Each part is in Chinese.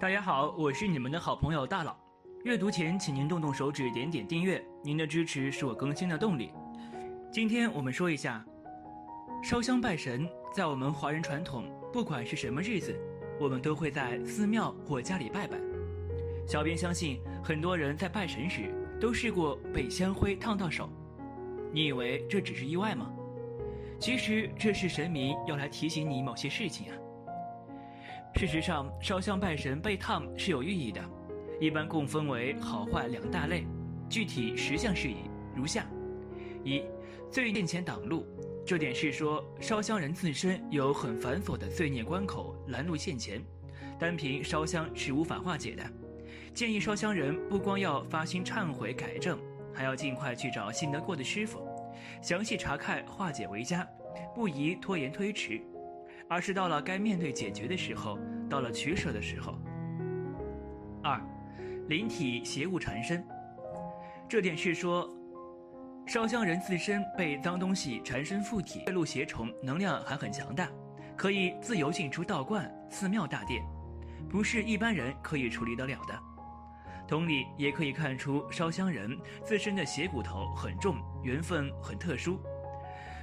大家好，我是你们的好朋友大佬。阅读前，请您动动手指，点点订阅，您的支持是我更新的动力。今天我们说一下烧香拜神，在我们华人传统，不管是什么日子，我们都会在寺庙或家里拜拜。小编相信，很多人在拜神时都试过被香灰烫到手。你以为这只是意外吗？其实这是神明要来提醒你某些事情啊。事实上，烧香拜神被烫是有寓意的，一般共分为好坏两大类，具体十项事宜如下：一、罪孽前挡路，这点是说烧香人自身有很繁琐的罪孽关口拦路现前，单凭烧香是无法化解的。建议烧香人不光要发心忏悔改正，还要尽快去找信得过的师傅，详细查看化解为佳，不宜拖延推迟。而是到了该面对解决的时候，到了取舍的时候。二，灵体邪物缠身，这点是说，烧香人自身被脏东西缠身附体，外路邪虫能量还很强大，可以自由进出道观、寺庙大殿，不是一般人可以处理得了的。同理，也可以看出烧香人自身的邪骨头很重，缘分很特殊。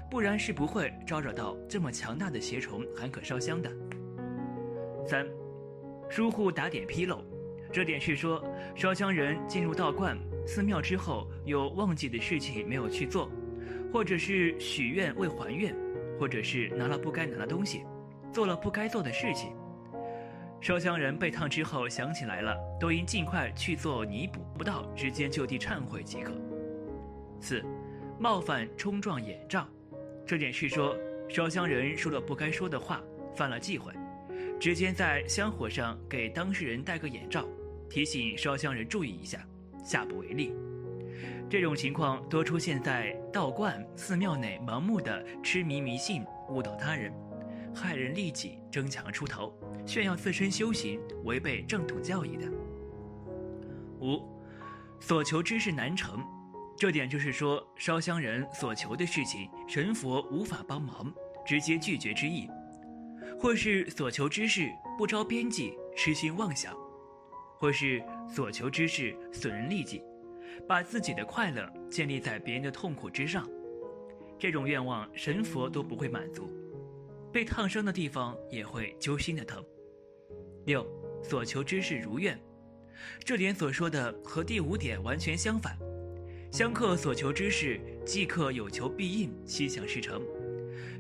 不然是不会招惹到这么强大的邪虫还可烧香的。三，疏忽打点纰漏，这点是说烧香人进入道观、寺庙之后有忘记的事情没有去做，或者是许愿未还愿，或者是拿了不该拿的东西，做了不该做的事情。烧香人被烫之后想起来了，都应尽快去做弥补，不到直接就地忏悔即可。四，冒犯冲撞眼罩。这件事说，烧香人说了不该说的话，犯了忌讳，直接在香火上给当事人戴个眼罩，提醒烧香人注意一下，下不为例。这种情况多出现在道观、寺庙内，盲目的痴迷迷信，误导他人，害人利己，争强出头，炫耀自身修行，违背正统教义的。五，所求之事难成。这点就是说，烧香人所求的事情，神佛无法帮忙，直接拒绝之意；或是所求之事不着边际，痴心妄想；或是所求之事损人利己，把自己的快乐建立在别人的痛苦之上。这种愿望，神佛都不会满足，被烫伤的地方也会揪心的疼。六，所求之事如愿，这点所说的和第五点完全相反。香客所求之事，即刻有求必应，心想事成。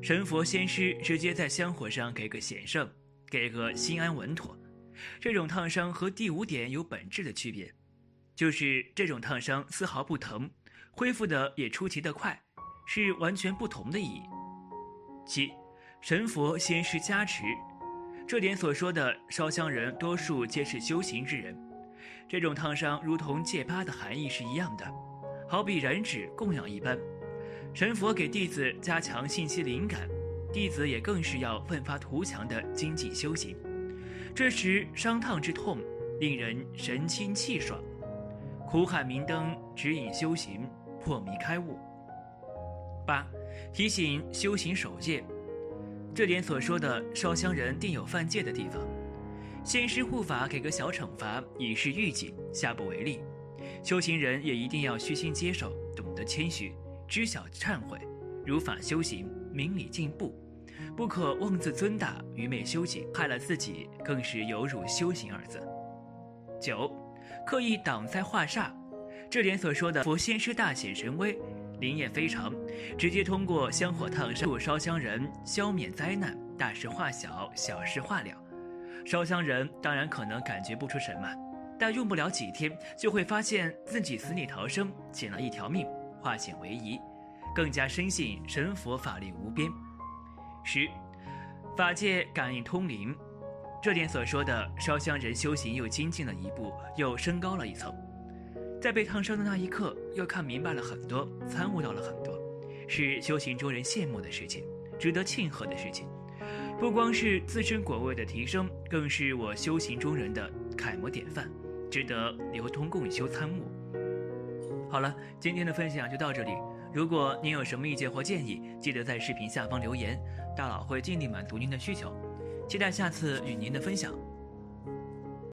神佛仙师直接在香火上给个显圣，给个心安稳妥。这种烫伤和第五点有本质的区别，就是这种烫伤丝毫不疼，恢复的也出奇的快，是完全不同的意义。七，神佛仙师加持，这点所说的烧香人多数皆是修行之人，这种烫伤如同戒疤的含义是一样的。好比燃纸供养一般，神佛给弟子加强信息灵感，弟子也更是要奋发图强的精进修行。这时伤烫之痛，令人神清气爽。苦海明灯指引修行，破迷开悟。八，提醒修行守戒。这点所说的烧香人定有犯戒的地方，仙师护法给个小惩罚以示预警，下不为例。修行人也一定要虚心接受，懂得谦虚，知晓忏悔，如法修行，明理进步，不可妄自尊大，愚昧修行，害了自己，更是有辱修行二字。九，刻意挡灾化煞，这点所说的佛仙师大显神威，灵验非常，直接通过香火烫伤烧香人消灭灾难，大事化小，小事化了。烧香人当然可能感觉不出什么。但用不了几天，就会发现自己死里逃生，捡了一条命，化险为夷，更加深信神佛法力无边。十，法界感应通灵，这点所说的烧香人修行又精进了一步，又升高了一层，在被烫伤的那一刻，又看明白了很多，参悟到了很多，是修行中人羡慕的事情，值得庆贺的事情。不光是自身果位的提升，更是我修行中人的楷模典范。值得流通共修参悟。好了，今天的分享就到这里。如果您有什么意见或建议，记得在视频下方留言，大佬会尽力满足您的需求。期待下次与您的分享。